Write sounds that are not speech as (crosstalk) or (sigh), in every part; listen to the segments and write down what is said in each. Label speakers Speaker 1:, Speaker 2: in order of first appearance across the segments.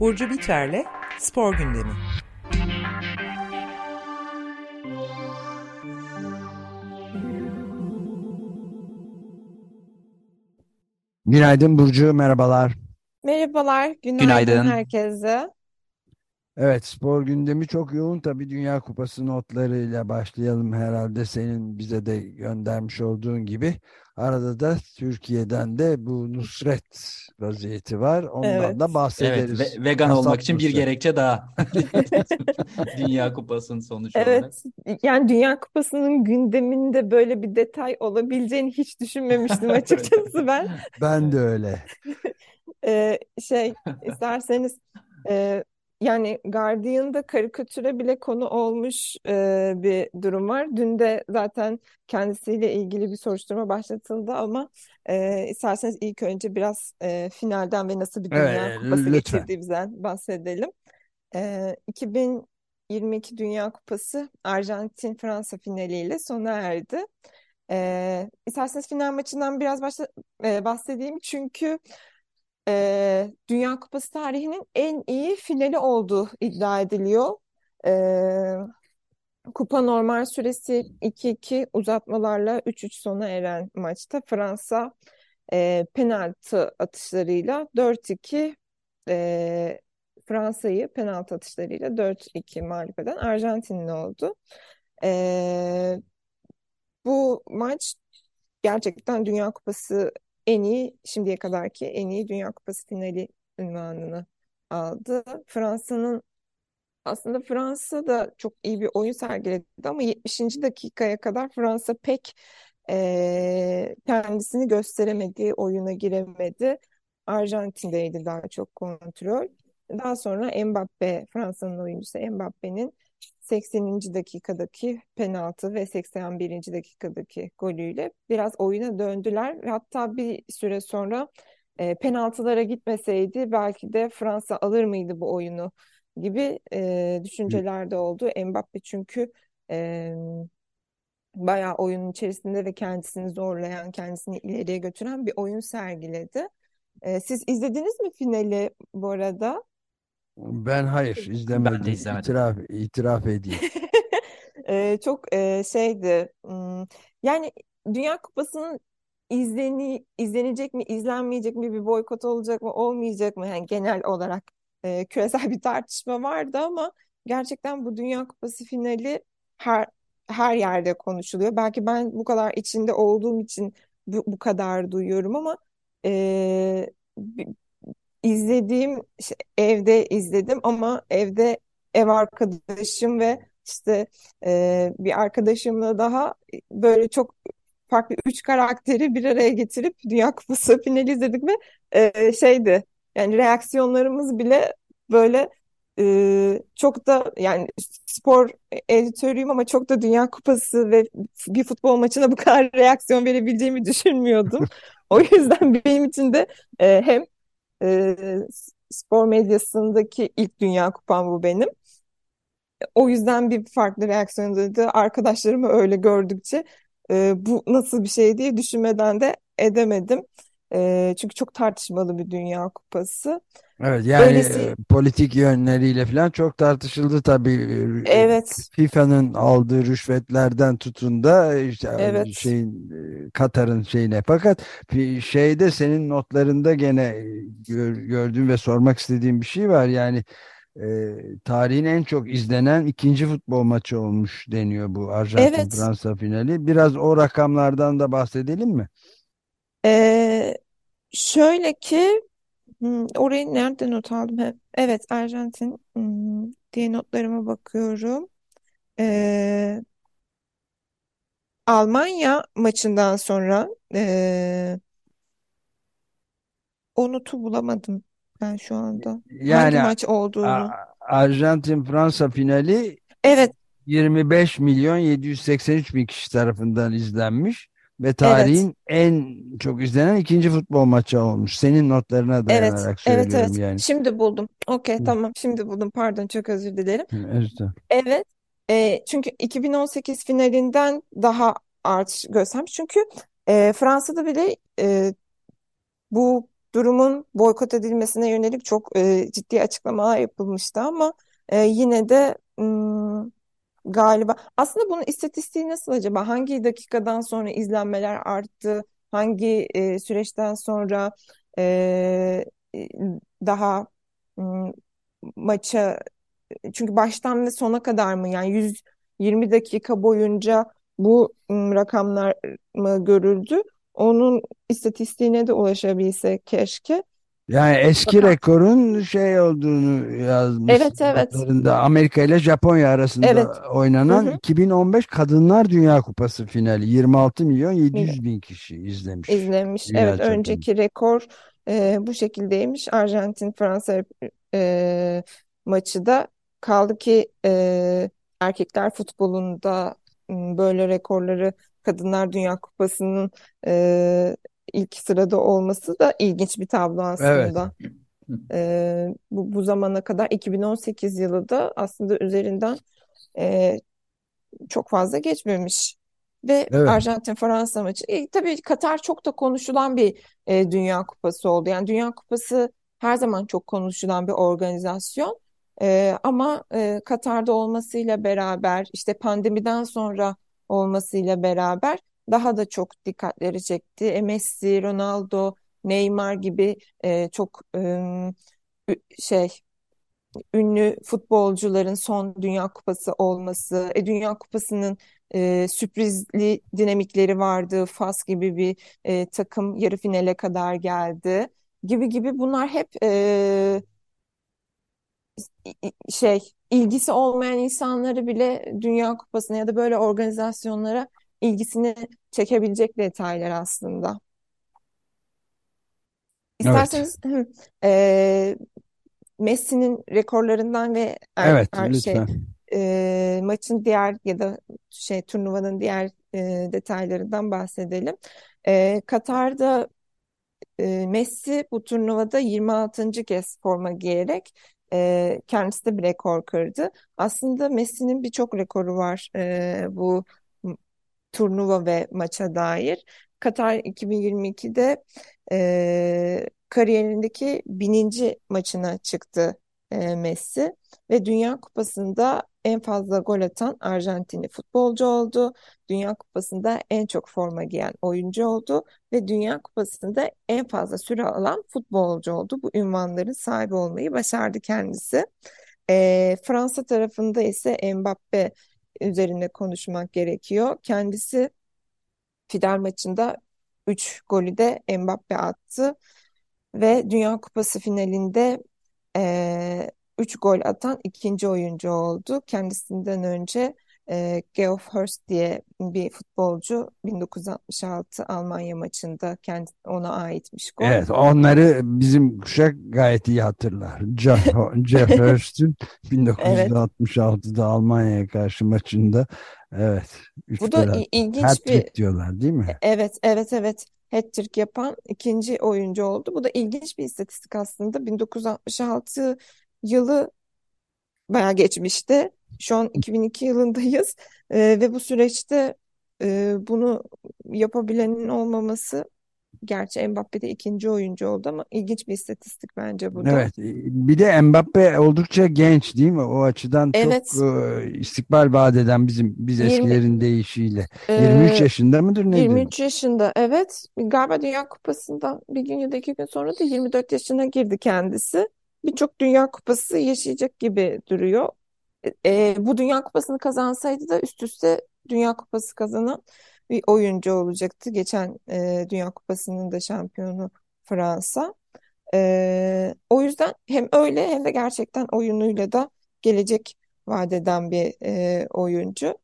Speaker 1: Burcu Biterle Spor Gündemi.
Speaker 2: Günaydın Burcu, merhabalar.
Speaker 3: Merhabalar, günaydın
Speaker 4: Günaydın.
Speaker 3: herkese.
Speaker 2: Evet, spor gündemi çok yoğun tabii Dünya Kupası notlarıyla başlayalım herhalde senin bize de göndermiş olduğun gibi. Arada da Türkiye'den de bu Nusret vaziyeti var. Ondan
Speaker 3: Evet.
Speaker 2: da
Speaker 4: Evet,
Speaker 2: bahsederiz.
Speaker 4: ve- vegan
Speaker 2: Kasap
Speaker 4: olmak için bir
Speaker 2: Nusret.
Speaker 4: gerekçe daha. (laughs) Dünya Kupası'nın sonuç olarak.
Speaker 3: Evet, yani Dünya Kupası'nın gündeminde böyle bir detay olabileceğini hiç düşünmemiştim (laughs) açıkçası ben.
Speaker 2: Ben de öyle. (laughs)
Speaker 3: Ee, şey, isterseniz e, yani Guardian'da karikatüre bile konu olmuş e, bir durum var. Dün de zaten kendisiyle ilgili bir soruşturma başlatıldı ama e, isterseniz ilk önce biraz e, finalden ve nasıl bir Dünya
Speaker 2: Evet,
Speaker 3: Kupası
Speaker 2: lütfen.
Speaker 3: geçirdiğimizden bahsedelim. Ee, 2022 Dünya Kupası Arjantin-Fransa finaliyle sona erdi. Ee, isterseniz final maçından biraz başla, e, bahsedeyim çünkü e, Dünya Kupası tarihinin en iyi finali olduğu iddia ediliyor. Ee, kupa normal süresi 2-2 uzatmalarla 3-3 sona eren maçta Fransa e, penaltı atışlarıyla 4-2 e, Fransa'yı penaltı atışlarıyla 4-2 mağlup eden Arjantinli oldu. E, bu maç gerçekten Dünya Kupası en iyi şimdiye kadarki en iyi Dünya Kupası finali ünvanını aldı. Fransa'nın aslında Fransa da çok iyi bir oyun sergiledi ama 70. dakikaya kadar Fransa pek eee, kendisini gösteremedi, oyuna giremedi. Arjantin'deydi daha çok kontrol. Daha sonra Mbappe, Fransa'nın oyuncusu Mbappe'nin 80. dakikadaki penaltı ve 81. dakikadaki golüyle biraz oyuna döndüler. Hatta bir süre sonra e, penaltılara gitmeseydi belki de Fransa alır mıydı bu oyunu gibi e, düşünceler de oldu. Mbappe çünkü e, bayağı oyunun içerisinde ve kendisini zorlayan, kendisini ileriye götüren bir oyun sergiledi. E, siz izlediniz mi finali bu arada?
Speaker 2: Ben hayır
Speaker 4: Ben de
Speaker 2: izlemedim.
Speaker 4: izlemedim.
Speaker 2: İtiraf, itiraf edeyim. (laughs)
Speaker 3: Ee, çok e, şeydi. Yani Dünya Kupası'nın izleni, izlenecek mi, izlenmeyecek mi, bir boykot olacak mı, olmayacak mı? Yani genel olarak e, küresel bir tartışma vardı ama gerçekten bu Dünya Kupası finali her her yerde konuşuluyor. Belki ben bu kadar içinde olduğum için bu, bu kadar duyuyorum ama e, izlediğim işte evde izledim ama evde ev arkadaşım ve işte e, bir arkadaşımla daha böyle çok farklı üç karakteri bir araya getirip Dünya Kupası finali izledik ve e, şeydi yani reaksiyonlarımız bile böyle e, çok da yani spor editörüyüm ama çok da Dünya Kupası ve bir futbol maçına bu kadar (laughs) reaksiyon verebileceğimi düşünmüyordum. O yüzden benim için de e, hem e, spor medyasındaki ilk Dünya Kupam bu benim. O yüzden bir farklı reaksiyon dedi. Arkadaşlarımı öyle gördükçe e, bu nasıl bir şey diye düşünmeden de edemedim. E, çünkü çok tartışmalı bir Dünya Kupası.
Speaker 2: Evet yani
Speaker 3: Öylesi
Speaker 2: e, politik yönleriyle falan çok tartışıldı tabii. E,
Speaker 3: evet,
Speaker 2: FIFA'nın aldığı rüşvetlerden tutun da işte
Speaker 3: evet,
Speaker 2: şeyin e, Katar'ın şeyine fakat şeyde senin notlarında gene e, gör- gördüğüm ve sormak istediğim bir şey var yani e, tarihin en çok izlenen ikinci futbol maçı olmuş deniyor bu
Speaker 3: evet.
Speaker 2: Arjantin-Fransa finali. Biraz o rakamlardan da bahsedelim mi?
Speaker 3: E, şöyle ki hmm, orayı nerede not aldım? He- Evet, Arjantin hmm, diye notlarıma bakıyorum. E, Almanya maçından sonra e, o notu bulamadım ben şu anda. Hangi
Speaker 2: Yani
Speaker 3: maç olduğunu.
Speaker 2: Arjantin-Fransa finali
Speaker 3: Evet,
Speaker 2: 25 milyon 783 bin kişi tarafından izlenmiş ve
Speaker 3: evet,
Speaker 2: tarihin en çok izlenen ikinci futbol maçı olmuş. Senin notlarına
Speaker 3: evet,
Speaker 2: dayanarak
Speaker 3: evet,
Speaker 2: söylüyorum
Speaker 3: evet.
Speaker 2: yani.
Speaker 3: Şimdi buldum. Okey, tamam. Şimdi buldum. Pardon, çok özür dilerim.
Speaker 2: evet.
Speaker 3: Evet, e, çünkü 2018 finalinden daha artış göstermiş. Çünkü e, Fransa'da bile e, bu durumun boykot edilmesine yönelik çok e, ciddi açıklamalar yapılmıştı ama e, yine de m, galiba aslında bunun istatistiği nasıl acaba? Hangi dakikadan sonra izlenmeler arttı? Hangi e, süreçten sonra e, daha m, maça çünkü baştan ve sona kadar mı yani 120 dakika boyunca bu m, rakamlar mı görüldü? Onun istatistiğine de ulaşabilsek keşke.
Speaker 2: Yani eski rekorun şey olduğunu yazmış
Speaker 3: evet evet
Speaker 2: Amerika ile Japonya arasında
Speaker 3: evet hı
Speaker 2: oynanan
Speaker 3: hı.
Speaker 2: 2015 Kadınlar Dünya Kupası finali 26 milyon
Speaker 3: Mil-
Speaker 2: 700 bin kişi izlemiş
Speaker 3: izlemiş.
Speaker 2: dünya
Speaker 3: Evet
Speaker 2: çapında.
Speaker 3: önceki rekor e, bu şekildeymiş. Arjantin Fransa e, maçı da kaldı ki e, erkekler futbolunda böyle rekorları Kadınlar Dünya Kupası'nın e, ilk sırada olması da ilginç bir tablo
Speaker 2: Evet.
Speaker 3: aslında. E, bu, bu zamana kadar 2018 yılı da aslında üzerinden e, çok fazla geçmemiş. Ve
Speaker 2: Evet.
Speaker 3: Arjantin-Fransa maçı. E, tabii Katar çok da konuşulan bir e, Dünya Kupası oldu. Yani Dünya Kupası her zaman çok konuşulan bir organizasyon. E, ama e, Katar'da olmasıyla beraber işte pandemiden sonra olmasıyla beraber daha da çok dikkatleri çekti. E, Messi, Ronaldo, Neymar gibi e, çok e, şey ünlü futbolcuların son Dünya Kupası olması, e, Dünya Kupası'nın e, sürprizli dinamikleri vardı. Fas gibi bir e, takım yarı finale kadar geldi. Gibi gibi bunlar hep e, şey ilgisi olmayan insanları bile Dünya Kupası'na ya da böyle organizasyonlara ilgisini çekebilecek detaylar aslında.
Speaker 2: Evet.
Speaker 3: İsterseniz e, Messi'nin rekorlarından ve er,
Speaker 2: Evet,
Speaker 3: er- şey
Speaker 2: lütfen.
Speaker 3: e, maçın diğer ya da şey turnuvanın diğer e, detaylarından bahsedelim. E, Katar'da e, Messi bu turnuvada 26. kez forma giyerek e, kendisi de bir rekor kırdı. Aslında Messi'nin birçok rekoru var e, bu turnuva ve maça dair. Katar 2022'de e, kariyerindeki bininci maçına çıktı e, Messi ve Dünya Kupası'nda en fazla gol atan Arjantinli futbolcu oldu. Dünya Kupası'nda en çok forma giyen oyuncu oldu ve Dünya Kupası'nda en fazla süre alan futbolcu oldu. Bu ünvanların sahibi olmayı başardı kendisi. E, Fransa tarafında ise Mbappe üzerine konuşmak gerekiyor. Kendisi final maçında 3 golü de Mbappe attı ve Dünya Kupası finalinde 3 gol atan ikinci oyuncu oldu. Kendisinden önce e, Geoff Hurst diye bir futbolcu 1966 Almanya maçında kendi ona aitmiş gol.
Speaker 2: Evet, onları bizim kuşak gayet iyi hatırlar. Jeff, (laughs) Jeff Hurst'ün
Speaker 3: Evet.
Speaker 2: 1966'da Almanya'ya karşı maçında evet,
Speaker 3: Bu da
Speaker 2: attı.
Speaker 3: ilginç bir
Speaker 2: Hat-trick diyorlar değil mi?
Speaker 3: evet evet evet hat-trick yapan ikinci oyuncu oldu. Bu da ilginç bir istatistik aslında. 1966 yılı bayağı geçmişte. Şu an 2002 yılındayız Ee, ve bu süreçte e, bunu yapabilenin olmaması gerçi Mbappe de ikinci oyuncu oldu ama ilginç bir istatistik bence bu da.
Speaker 2: Evet, bir de Mbappe oldukça genç değil mi? O açıdan çok
Speaker 3: Evet
Speaker 2: e, istikbal vaat eden bizim biz
Speaker 3: 20
Speaker 2: eskilerin deyişiyle. 23
Speaker 3: e,
Speaker 2: yaşında mıdır nedir?
Speaker 3: 23 yaşında evet galiba Dünya Kupası'ndan bir gün ya da iki gün sonra da 24 yaşına girdi kendisi. Birçok Dünya Kupası yaşayacak gibi duruyor. E, bu Dünya Kupası'nı kazansaydı da üst üste Dünya Kupası kazanan bir oyuncu olacaktı. Geçen e, Dünya Kupası'nın da şampiyonu Fransa. E, o yüzden hem öyle hem de gerçekten oyunuyla da gelecek vaat eden bir e, oyuncu.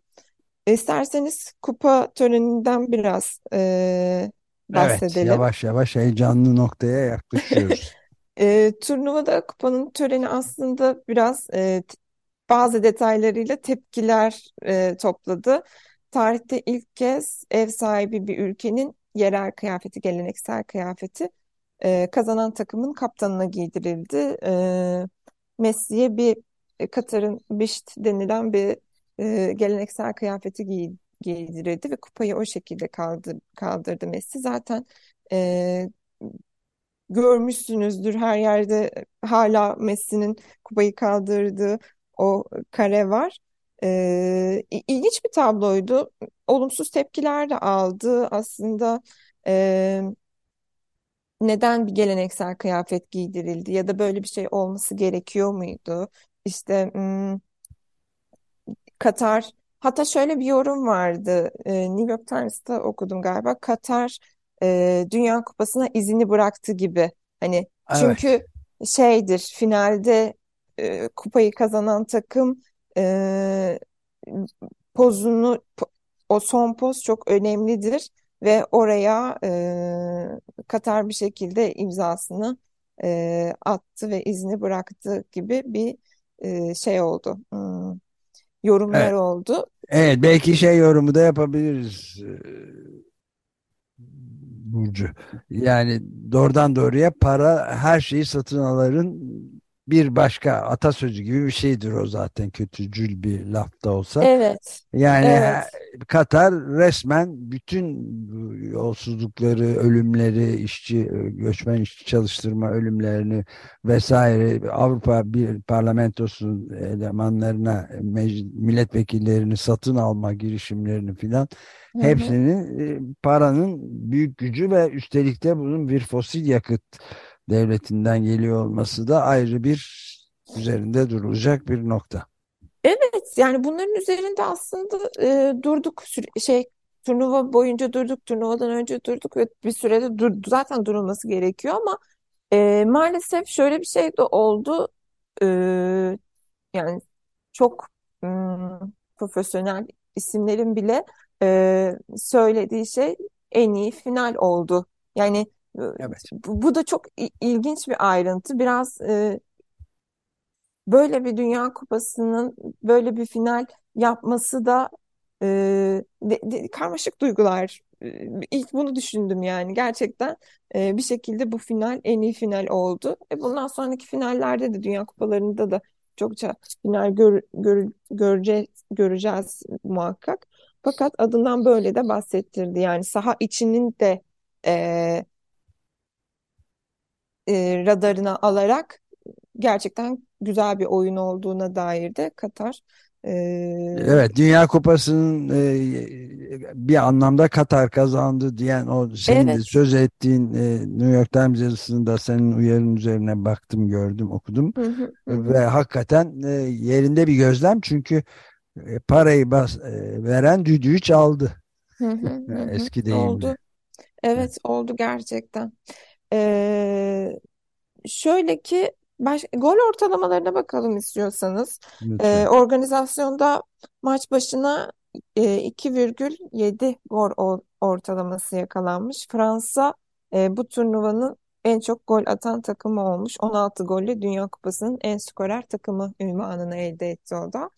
Speaker 3: İsterseniz kupa töreninden biraz e,
Speaker 2: Evet,
Speaker 3: bahsedelim.
Speaker 2: yavaş yavaş heyecanlı noktaya yaklaşıyoruz. (laughs)
Speaker 3: E, turnuvada kupanın töreni aslında biraz e, bazı detaylarıyla tepkiler e, topladı. Tarihte ilk kez ev sahibi bir ülkenin yerel kıyafeti, geleneksel kıyafeti e, kazanan takımın kaptanına giydirildi. E, Messi'ye bir e, Katar'ın Bisht denilen bir e, geleneksel kıyafeti giy- giydirildi ve kupayı o şekilde kaldı, kaldırdı Messi. Zaten e, görmüşsünüzdür her yerde hala Messi'nin kupayı kaldırdığı o kare var. E, ilginç bir tabloydu. Olumsuz tepkiler de aldı. Aslında e, neden bir geleneksel kıyafet giydirildi ya da böyle bir şey olması gerekiyor muydu? İşte hmm, Katar hatta şöyle bir yorum vardı New York Times'ta okudum galiba Katar e, Dünya Kupası'na izini bıraktı gibi hani
Speaker 2: Evet.
Speaker 3: çünkü şeydir finalde e, kupayı kazanan takım e, pozunu po- o son poz çok önemlidir ve oraya e, Katar bir şekilde imzasını e, attı ve izni bıraktı gibi bir e, şey oldu. Hmm, yorumlar
Speaker 2: Evet.
Speaker 3: oldu.
Speaker 2: Evet, belki şey yorumu da yapabiliriz Burcu. Yani doğrudan doğruya para her şeyi satın aların bir başka atasözü gibi bir şeydir o zaten kötücül bir laf da olsa.
Speaker 3: Evet,
Speaker 2: Yani
Speaker 3: evet.
Speaker 2: Katar resmen bütün yolsuzlukları, ölümleri, işçi, göçmen işçi çalıştırma ölümlerini vesaire Avrupa bir parlamentosunun elemanlarına, milletvekillerini satın alma girişimlerini filan hepsinin e, paranın büyük gücü ve üstelik de bunun bir fosil yakıt devletinden geliyor olması da ayrı bir üzerinde durulacak bir nokta.
Speaker 3: Evet, yani bunların üzerinde aslında e, durduk şey turnuva boyunca durduk, turnuvadan önce durduk ve bir sürede dur, zaten durulması gerekiyor ama e, maalesef şöyle bir şey de oldu. E, yani çok hmm, profesyonel isimlerin bile e, söylediği şey en iyi final oldu. Yani
Speaker 2: Evet.
Speaker 3: bu, da çok ilginç bir ayrıntı. Biraz e, böyle bir Dünya Kupası'nın böyle bir final yapması da e, de- de- karmaşık duygular. E, İlk bunu düşündüm yani gerçekten e, bir şekilde bu final en iyi final oldu. E, bundan sonraki finallerde de Dünya Kupalarında da çokça final gör, gör, göreceğiz, göreceğiz muhakkak. Fakat adından böyle de bahsettirdi. Yani saha içinin de e, e, radarına alarak gerçekten güzel bir oyun olduğuna dair de Katar e,
Speaker 2: Evet, Dünya Kupası'nın e, bir anlamda Katar kazandı diyen o senin
Speaker 3: evet.
Speaker 2: söz ettiğin e, New York Times yazısında senin uyarın üzerine baktım, gördüm, okudum.
Speaker 3: Hı hı, hı hı,
Speaker 2: ve hakikaten e, yerinde bir gözlem çünkü e, parayı bas, e, veren düdüğü çaldı.
Speaker 3: Hı hı, hı (laughs) hı.
Speaker 2: eski deyimle.
Speaker 3: oldu. Evet. oldu gerçekten E, şöyle ki baş, gol ortalamalarına bakalım istiyorsanız E,
Speaker 2: Lütfen.
Speaker 3: organizasyonda maç başına e, 2,7 gol or- ortalaması yakalanmış Fransa e, bu turnuvanın en çok gol atan takımı olmuş 16 golle Dünya Kupası'nın en skorer takımı ünvanını elde etti o da.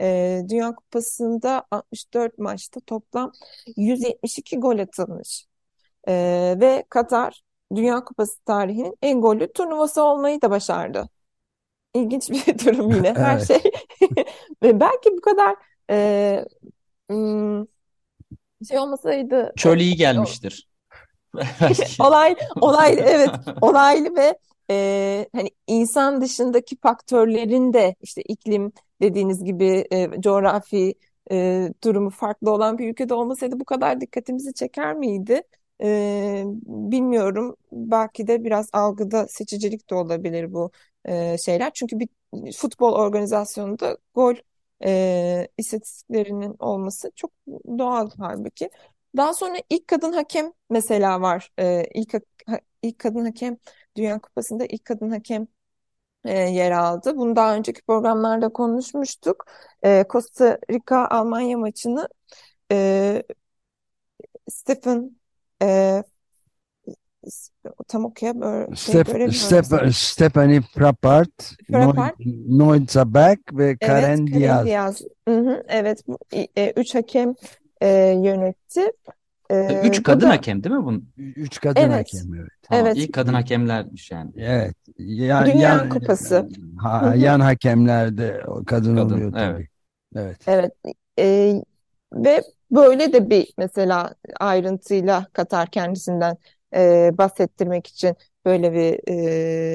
Speaker 3: Ee, Dünya Kupası'nda 64 maçta toplam 172 gol atılmış. Ee, ve Katar Dünya Kupası tarihinin en gollü turnuvası olmayı da başardı. İlginç bir (laughs) durum yine. (laughs) Her
Speaker 2: Evet.
Speaker 3: şey (laughs) ve belki bu kadar e, şey olmasaydı
Speaker 4: Çöl iyi gelmiştir.
Speaker 3: Olay olay evet olaylı ve e, hani insan dışındaki faktörlerin de işte iklim dediğiniz gibi e, coğrafi e, durumu farklı olan bir ülkede olmasaydı bu kadar dikkatimizi çeker miydi? E, bilmiyorum. Belki de biraz algıda seçicilik de olabilir bu e, şeyler. Çünkü bir futbol organizasyonunda gol e, istatistiklerinin olması çok doğal halbuki. Daha sonra ilk kadın hakem mesela var. E, ilk ha- ilk kadın hakem Dünya Kupası'nda ilk kadın hakem e, yer aldı. Bunu daha önceki programlarda konuşmuştuk. E, Costa Rica Almanya maçını e, Stephen e, tam okuyamıyorum, şey
Speaker 2: Step,
Speaker 3: göremiyorum
Speaker 2: Step,
Speaker 3: seni.
Speaker 2: Stephanie Frappart,
Speaker 3: Frappart,
Speaker 2: Noy Zabak ve
Speaker 3: evet,
Speaker 2: Karen
Speaker 3: Karen
Speaker 2: Diaz.
Speaker 3: Diaz. Hı hı, evet, bu, e, üç hakem e, yönetti. E,
Speaker 4: Üç
Speaker 3: bu
Speaker 4: kadın
Speaker 3: da
Speaker 4: hakem değil mi bunun?
Speaker 2: Üç kadın
Speaker 3: evet,
Speaker 2: hakem evet.
Speaker 4: Tamam,
Speaker 3: evet,
Speaker 4: ilk kadın hakemlermiş yani.
Speaker 2: Evet. Yan,
Speaker 3: Dünya
Speaker 2: yan,
Speaker 3: Kupası.
Speaker 2: Ha, yan hakemlerde kadın
Speaker 4: Kadın,
Speaker 2: oluyor
Speaker 4: evet.
Speaker 2: tabii. Evet.
Speaker 3: Evet. E, ve böyle de bir mesela ayrıntıyla Katar kendisinden e, bahsettirmek için böyle bir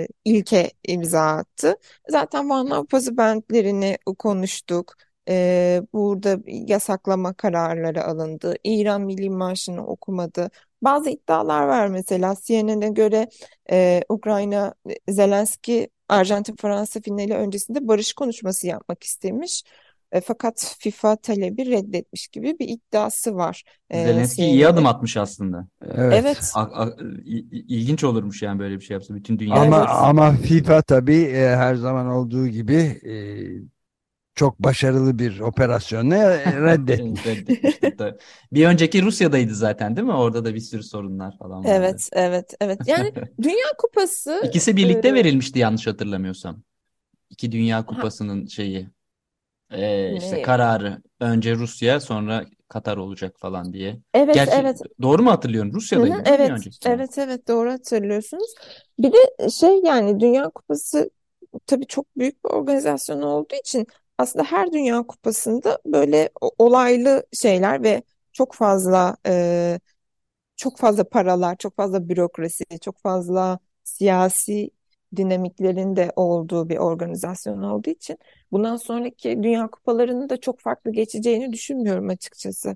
Speaker 3: e, ilke imza attı. Zaten Van Avpazı bentlerini konuştuk. E, burada yasaklama kararları alındı. İran Milli Marşı'nı okumadı. Bazı iddialar var mesela CNN'e göre e, Ukrayna Zelenski Arjantin-Fransa finali öncesinde barış konuşması yapmak istemiş. E, fakat FIFA talebi reddetmiş gibi bir iddiası var e,
Speaker 4: Zelenski iyi
Speaker 3: CNN'de.
Speaker 4: adım atmış aslında.
Speaker 2: Evet.
Speaker 3: Evet,
Speaker 4: A- a- ilginç olurmuş yani böyle bir şey yapsa bütün dünya.
Speaker 2: Ama
Speaker 3: Evet.
Speaker 2: ama FIFA tabii e, her zaman olduğu gibi e, çok başarılı bir operasyonu (laughs) reddetmiş.
Speaker 4: Reddetmiştir tabii. Bir önceki Rusya'daydı zaten değil mi? Orada da bir sürü sorunlar falan vardı.
Speaker 3: evet, evet, evet. Yani (laughs) Dünya Kupası
Speaker 4: İkisi birlikte
Speaker 3: e,
Speaker 4: verilmişti yanlış hatırlamıyorsam. İki Dünya Kupası'nın şeyi e, işte
Speaker 3: ne?
Speaker 4: kararı önce Rusya sonra Katar olacak falan diye.
Speaker 3: Evet,
Speaker 4: Gerçi
Speaker 3: evet.
Speaker 4: doğru mu hatırlıyorum?
Speaker 3: Hı,
Speaker 4: bir
Speaker 3: evet, evet, evet doğru hatırlıyorsunuz. Bir de şey yani Dünya Kupası tabii çok büyük bir organizasyon olduğu için aslında her Dünya Kupası'nda böyle olaylı şeyler ve çok fazla e, çok fazla paralar, çok fazla bürokrasi, çok fazla siyasi dinamiklerin de olduğu bir organizasyon olduğu için bundan sonraki Dünya Kupalarının da çok farklı geçeceğini düşünmüyorum açıkçası.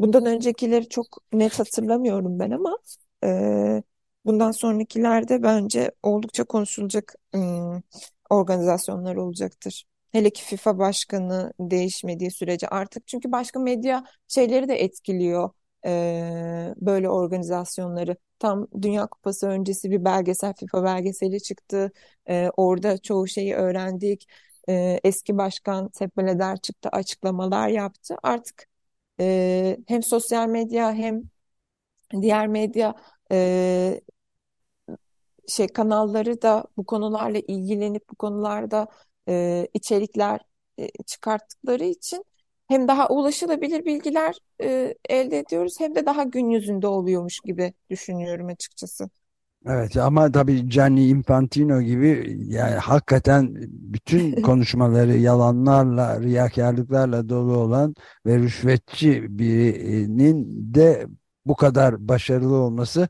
Speaker 3: Bundan öncekileri çok net hatırlamıyorum ben ama e, bundan sonrakilerde bence oldukça konuşulacak ım, organizasyonlar olacaktır. Hele ki FIFA başkanı değişmediği sürece artık çünkü başka medya şeyleri de etkiliyor e, böyle organizasyonları. Tam Dünya Kupası öncesi bir belgesel FIFA belgeseli çıktı. E, orada çoğu şeyi öğrendik. E, eski başkan Sepp Blatter çıktı açıklamalar yaptı. Artık e, hem sosyal medya hem diğer medya e, şey kanalları da bu konularla ilgilenip bu konularda e, içerikler e, çıkarttıkları için hem daha ulaşılabilir bilgiler e, elde ediyoruz hem de daha gün yüzünde oluyormuş gibi düşünüyorum açıkçası.
Speaker 2: Evet ama tabii Gianni Infantino gibi yani hakikaten bütün (laughs) konuşmaları yalanlarla, riyakarlıklarla dolu olan ve rüşvetçi birinin de bu kadar başarılı olması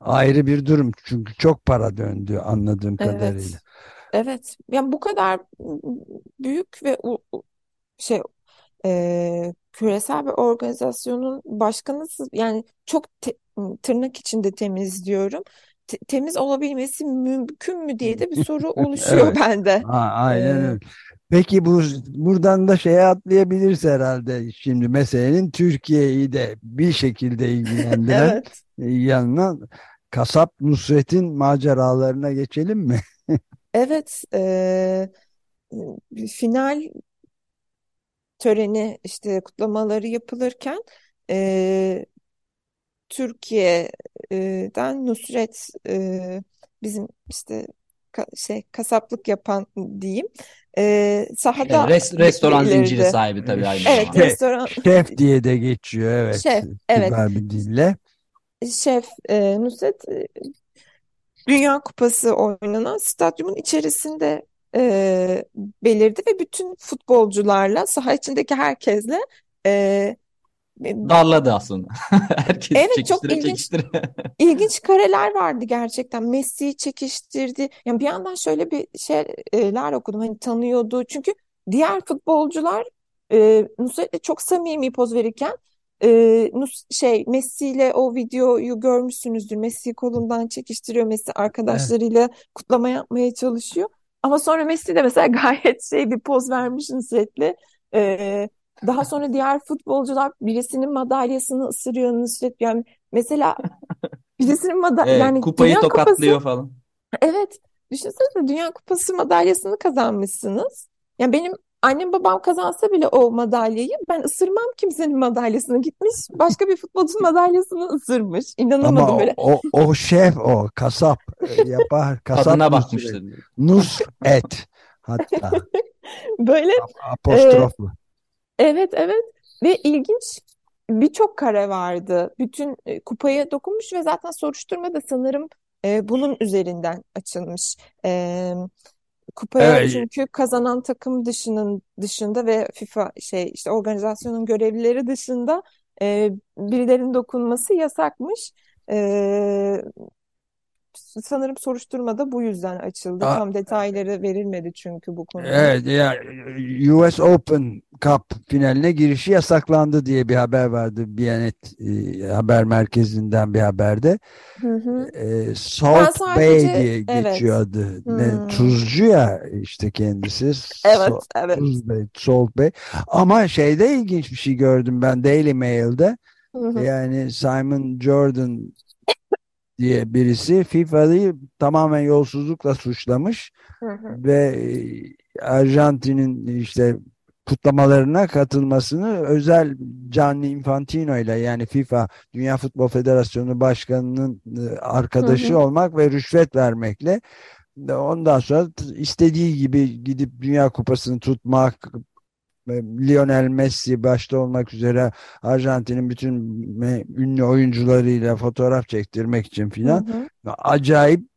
Speaker 2: ayrı bir durum. Çünkü çok para döndü anladığım kadarıyla.
Speaker 3: Evet. Evet. Yani bu kadar büyük ve u- u- şey e, küresel bir organizasyonun başkanı yani çok te- tırnak içinde temiz diyorum. Te- temiz olabilmesi mümkün mü diye de bir (laughs) soru oluşuyor
Speaker 2: Evet.
Speaker 3: bende.
Speaker 2: Ha, aynen
Speaker 3: Ee.
Speaker 2: Peki bu buradan da şeye atlayabiliriz herhalde. Şimdi meselenin Türkiye'yi de bir şekilde (laughs) ilgilendiren
Speaker 3: evet.
Speaker 2: yanına Kasap Nusret'in maceralarına geçelim mi? (laughs)
Speaker 3: Evet. e, final töreni işte kutlamaları yapılırken e, Türkiye'den Nusret e, bizim işte ka- şey kasaplık yapan diyeyim e, sahada
Speaker 4: res- restoran
Speaker 3: bekliyor
Speaker 4: zinciri sahibi tabii aynı
Speaker 3: Evet
Speaker 4: zamanda.
Speaker 3: restoran (laughs)
Speaker 2: Şef diye de geçiyor evet
Speaker 3: şef evet
Speaker 2: bir dille.
Speaker 3: şef e, Nusret e, Dünya Kupası oynanan stadyumun içerisinde e, belirdi ve bütün futbolcularla saha içindeki herkesle e,
Speaker 4: Darladı aslında. (laughs) Herkes
Speaker 3: Evet çok
Speaker 4: çekiştire
Speaker 3: ilginç
Speaker 4: çekiştire. (laughs)
Speaker 3: ilginç kareler vardı gerçekten. Messi'yi çekiştirdi. Yani bir yandan şöyle bir şeyler okudum. Hani tanıyordu. Çünkü diğer futbolcular e, Nusret'le çok samimi poz verirken e, Nus şey Messi ile o videoyu görmüşsünüzdür. Messi kolundan çekiştiriyor. Messi
Speaker 2: Evet.
Speaker 3: arkadaşlarıyla kutlama yapmaya çalışıyor. Ama sonra Messi de mesela (laughs) gayet şey bir poz vermiş Nusret'le. E, daha sonra diğer futbolcular birisinin madalyasını ısırıyor Nusret. Yani mesela (laughs) birisinin madalya
Speaker 4: Evet,
Speaker 3: yani
Speaker 4: kupayı
Speaker 3: Dünya Kupası
Speaker 4: tokatlıyor falan.
Speaker 3: evet düşünsenize Dünya Kupası madalyasını kazanmışsınız. Yani benim annem babam kazansa bile o madalyayı ben ısırmam kimsenin madalyasını gitmiş başka bir futbolcunun madalyasını ısırmış.
Speaker 2: Ama
Speaker 3: İnanamadım
Speaker 2: o,
Speaker 3: böyle.
Speaker 2: o, o şef o kasap e, yapar (laughs) kasap
Speaker 4: Tadına
Speaker 2: Nusret.
Speaker 4: bakmıştır.
Speaker 2: Nusret hatta (laughs)
Speaker 3: Böyle
Speaker 2: ap- apostroflu.
Speaker 3: Evet evet ve ilginç birçok kare vardı. Bütün e, kupaya dokunmuş ve zaten soruşturma da sanırım e, bunun üzerinden açılmış. E, kupaya
Speaker 2: Evet,
Speaker 3: çünkü kazanan takım dışının dışında ve FIFA şey işte organizasyonun görevlileri dışında e, birilerinin dokunması yasakmış. E, sanırım soruşturma da bu yüzden açıldı.
Speaker 2: a-
Speaker 3: Tam detayları verilmedi çünkü bu konuda.
Speaker 2: evet ya US Open Cup finaline girişi yasaklandı diye bir haber vardı. Biyanet e, haber merkezinden bir haberde.
Speaker 3: Hı hı.
Speaker 2: E,
Speaker 3: Ben
Speaker 2: Salt Bay
Speaker 3: sadece
Speaker 2: diye geçiyor
Speaker 3: evet.
Speaker 2: adı. Ne,
Speaker 3: Hmm.
Speaker 2: tuzcu ya işte kendisi.
Speaker 3: Evet,
Speaker 2: So-
Speaker 3: evet.
Speaker 2: Tuz Bey, Salt Bay. Ama şeyde ilginç bir şey gördüm ben Daily Mail'de.
Speaker 3: Hı hı.
Speaker 2: Yani Simon Jordan diye birisi FIFA'yı tamamen yolsuzlukla suçlamış
Speaker 3: Hı hı.
Speaker 2: ve e, Arjantin'in işte kutlamalarına katılmasını özel Gianni Infantino ile yani FIFA Dünya Futbol Federasyonu Başkanı'nın e,
Speaker 3: Hı
Speaker 2: arkadaşı
Speaker 3: hı.
Speaker 2: olmak ve rüşvet vermekle ondan sonra istediği gibi gidip Dünya Kupası'nı tutmak Lionel Messi başta olmak üzere Arjantin'in bütün ünlü oyuncularıyla fotoğraf çektirmek için filan acayip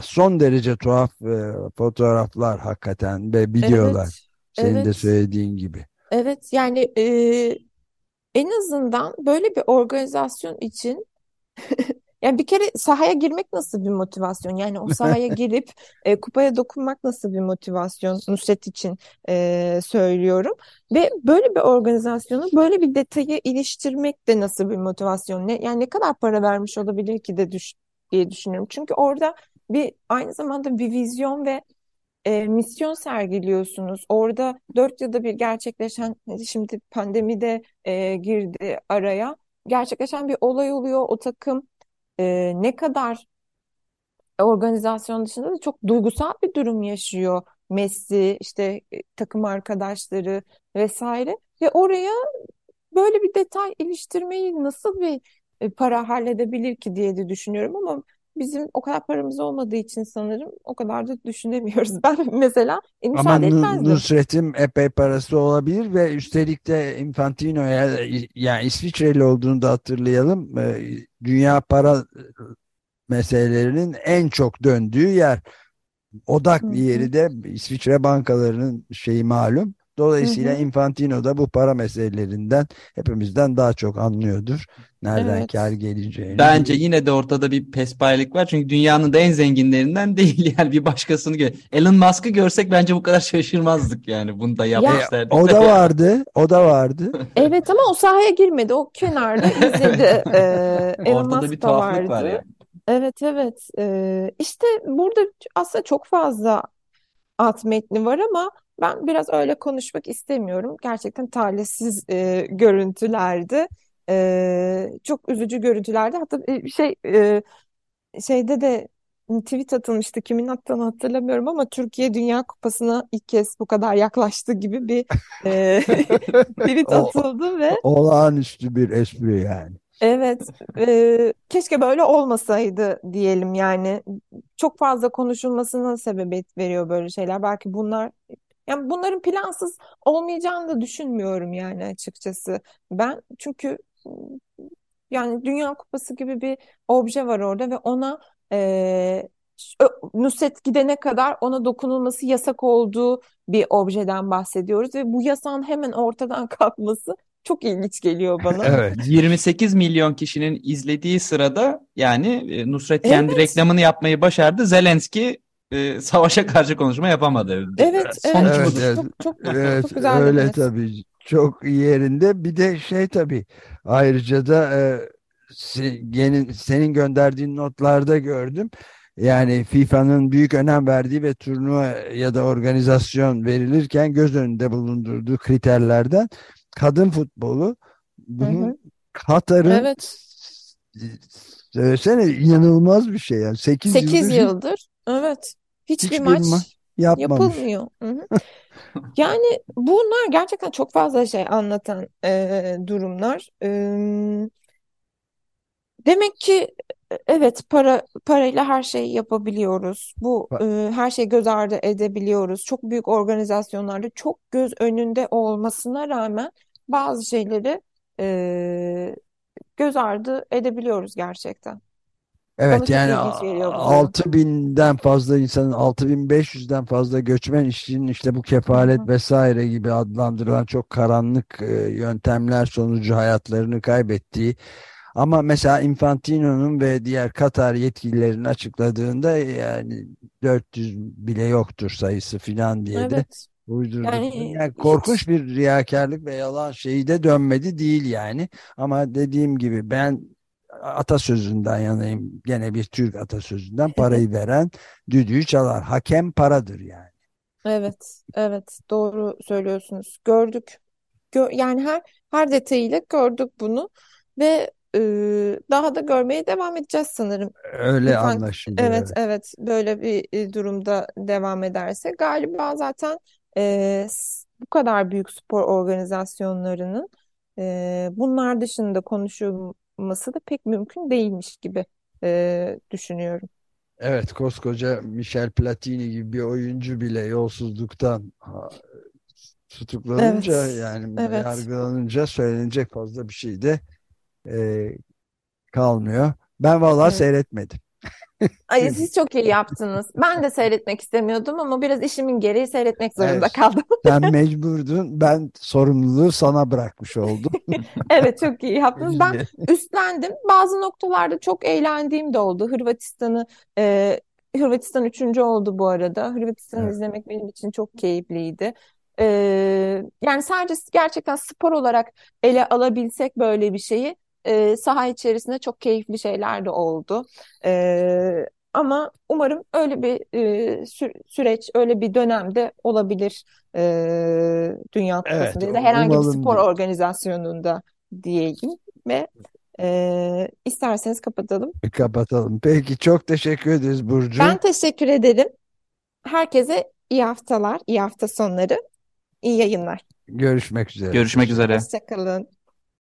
Speaker 2: son derece tuhaf e, fotoğraflar hakikaten ve videolar
Speaker 3: Evet,
Speaker 2: senin de
Speaker 3: evet,
Speaker 2: söylediğin gibi.
Speaker 3: evet. Yani e, en azından böyle bir organizasyon için (laughs) Yani bir kere sahaya girmek nasıl bir motivasyon? Yani o sahaya (laughs) girip e, kupaya dokunmak nasıl bir motivasyon? Nusret için e, söylüyorum. Ve böyle bir organizasyonu böyle bir detayı iliştirmek de nasıl bir motivasyon? Ne, yani ne kadar para vermiş olabilir ki de düş, diye düşünüyorum. Çünkü orada bir aynı zamanda bir vizyon ve e, misyon sergiliyorsunuz. Orada dört yılda bir gerçekleşen, şimdi pandemide e, girdi araya, gerçekleşen bir olay oluyor. O takım e, ne kadar organizasyon dışında da çok duygusal bir durum yaşıyor. Messi, işte takım arkadaşları vesaire ve oraya böyle bir detay iliştirmeyi nasıl bir para halledebilir ki diye de düşünüyorum ama bizim o kadar paramız olmadığı için sanırım o kadar da düşünemiyoruz. (laughs) Ben mesela e,
Speaker 2: Ama
Speaker 3: müsaade
Speaker 2: Nu-
Speaker 3: etmezdim.
Speaker 2: Nusret'in epey parası olabilir ve üstelik de Infantino'ya yani İsviçreli olduğunu da hatırlayalım. E, Dünya para meselelerinin en çok döndüğü yer. Odak
Speaker 3: Hı hı,
Speaker 2: yeri de İsviçre bankalarının şeyi malum.
Speaker 3: Hı
Speaker 2: Dolayısıyla
Speaker 3: hı.
Speaker 2: Infantino da bu para meselelerinden hepimizden daha çok anlıyordur. Nereden kar
Speaker 3: Evet.
Speaker 2: geleceğini.
Speaker 4: Bence yine de ortada bir pespayelik var. Çünkü dünyanın da en zenginlerinden (laughs) değil yani bir başkasını gör. Elon Musk'ı görsek bence bu kadar şaşırmazdık yani bunu da
Speaker 3: Ya
Speaker 4: yapmışlar
Speaker 2: o da (laughs) vardı, o da vardı. (laughs)
Speaker 3: evet ama o sahaya girmedi. O kenarda izledi. Ee, Elon
Speaker 4: Ortada bir
Speaker 3: Musk da
Speaker 4: tuhaflık var
Speaker 3: vardı.
Speaker 4: yani.
Speaker 3: Evet evet. Ee, işte burada aslında çok fazla alt metni var ama ben biraz öyle konuşmak istemiyorum. Gerçekten talihsiz e, görüntülerdi. Ee, çok üzücü görüntülerdi. Hatta bir şey e, şeyde de tweet atılmıştı. Kimin attığını hatırlamıyorum ama Türkiye Dünya Kupası'na ilk kez bu kadar yaklaştı gibi bir e, (laughs) tweet
Speaker 2: O
Speaker 3: atıldı ve
Speaker 2: olağanüstü bir espri yani.
Speaker 3: Evet, e, keşke böyle olmasaydı diyelim yani. Çok fazla konuşulmasına sebebiyet veriyor böyle şeyler. Belki bunlar, yani bunların plansız olmayacağını da düşünmüyorum yani açıkçası. Ben çünkü yani Dünya Kupası gibi bir obje var orada ve ona e, Nusret gidene kadar ona dokunulması yasak olduğu bir objeden bahsediyoruz ve bu yasağın hemen ortadan (laughs) kalkması çok ilginç geliyor bana. (laughs)
Speaker 2: Evet.
Speaker 4: 28 milyon kişinin izlediği sırada yani Nusret kendi
Speaker 3: Evet.
Speaker 4: reklamını yapmayı başardı. Zelenski e, savaşa karşı konuşma yapamadı.
Speaker 3: Evet,
Speaker 4: Sonuç
Speaker 3: evet.
Speaker 4: Budur.
Speaker 2: evet,
Speaker 3: Çok çok
Speaker 2: evet,
Speaker 3: çok güzel
Speaker 2: öyle
Speaker 3: dediniz.
Speaker 2: tabii. Çok yerinde. Bir de şey tabii. Ayrıca da e, senin, senin gönderdiğin notlarda gördüm. Yani FIFA'nın büyük önem verdiği ve turnuva ya da organizasyon verilirken göz önünde bulundurduğu kriterlerden kadın futbolu bunun Katar'ın
Speaker 3: Evet.
Speaker 2: söylesene inanılmaz bir şey yani 8
Speaker 3: 8
Speaker 2: yıldır
Speaker 3: yıldır. Evet. Hiçbir
Speaker 2: hiçbir
Speaker 3: maç
Speaker 2: ma yapmamış.
Speaker 3: yapılmıyor. Hı hı. (laughs) Yani bunlar gerçekten çok fazla şey anlatan e, durumlar. E, demek ki e, evet para parayla her şeyi yapabiliyoruz. Bu e, her şeyi göz ardı edebiliyoruz. Çok büyük organizasyonlarda çok göz önünde olmasına rağmen bazı şeyleri e, göz ardı edebiliyoruz gerçekten.
Speaker 2: Evet yani
Speaker 3: ilginç geliyor bu durum.
Speaker 2: 6000'den fazla insanın 6500'den fazla göçmen işçinin işte bu kefalet
Speaker 3: hı.
Speaker 2: vesaire gibi adlandırılan çok karanlık e, yöntemler sonucu hayatlarını kaybettiği ama mesela Infantino'nun ve diğer Katar yetkililerinin açıkladığında yani 400 bile yoktur sayısı filan diye de
Speaker 3: Evet.
Speaker 2: uydurdukları.
Speaker 3: Yani
Speaker 2: Yani
Speaker 3: hiç
Speaker 2: korkunç bir riyakarlık ve yalan şeyi de dönmedi değil yani. Ama dediğim gibi ben atasözünden yanayım. Gene bir Türk atasözünden parayı veren düdüğü çalar. Hakem paradır yani.
Speaker 3: Evet, evet doğru söylüyorsunuz. Gördük. Gö- yani her her detayıyla gördük bunu ve e, daha da görmeye devam edeceğiz sanırım.
Speaker 2: Öyle
Speaker 3: İnfant
Speaker 2: anlaşılıyor.
Speaker 3: evet
Speaker 2: Evet.
Speaker 3: böyle bir e, durumda devam ederse galiba zaten e, bu kadar büyük spor organizasyonlarının e, bunlar dışında konuşulması da pek mümkün değilmiş gibi e, düşünüyorum.
Speaker 2: Evet, koskoca Michel Platini gibi bir oyuncu bile yolsuzluktan tutuklanınca
Speaker 3: Evet,
Speaker 2: yani
Speaker 3: evet.
Speaker 2: yargılanınca söylenecek fazla bir şey de e, kalmıyor. Ben vallahi
Speaker 3: Evet.
Speaker 2: seyretmedim.
Speaker 3: Ay siz çok iyi yaptınız. Ben de seyretmek istemiyordum ama biraz işimin gereği seyretmek zorunda
Speaker 2: evet,
Speaker 3: kaldım. (laughs)
Speaker 2: sen mecburdun. Ben sorumluluğu sana bırakmış oldum. (laughs)
Speaker 3: Evet çok iyi yaptınız. Ben üstlendim. Bazı noktalarda çok eğlendiğim de oldu. Hırvatistan'ı e, Hırvatistan üçüncü oldu bu arada. Hırvatistan'ı
Speaker 2: Evet.
Speaker 3: izlemek benim için çok keyifliydi. E, yani sadece gerçekten spor olarak ele alabilsek böyle bir şeyi e, saha içerisinde çok keyifli şeyler de oldu. E, ama umarım öyle bir e, sü- süreç, öyle bir dönemde olabilir e, Dünya
Speaker 2: Evet,
Speaker 3: Kupası'nda ya da herhangi bir spor
Speaker 2: değil.
Speaker 3: organizasyonunda diyeyim ve e, isterseniz kapatalım.
Speaker 2: Kapatalım. Peki çok teşekkür ederiz Burcu.
Speaker 3: Ben teşekkür ederim. Herkese iyi haftalar, iyi hafta sonları, iyi yayınlar.
Speaker 2: Görüşmek üzere.
Speaker 4: Görüşmek üzere.
Speaker 3: Hoşçakalın.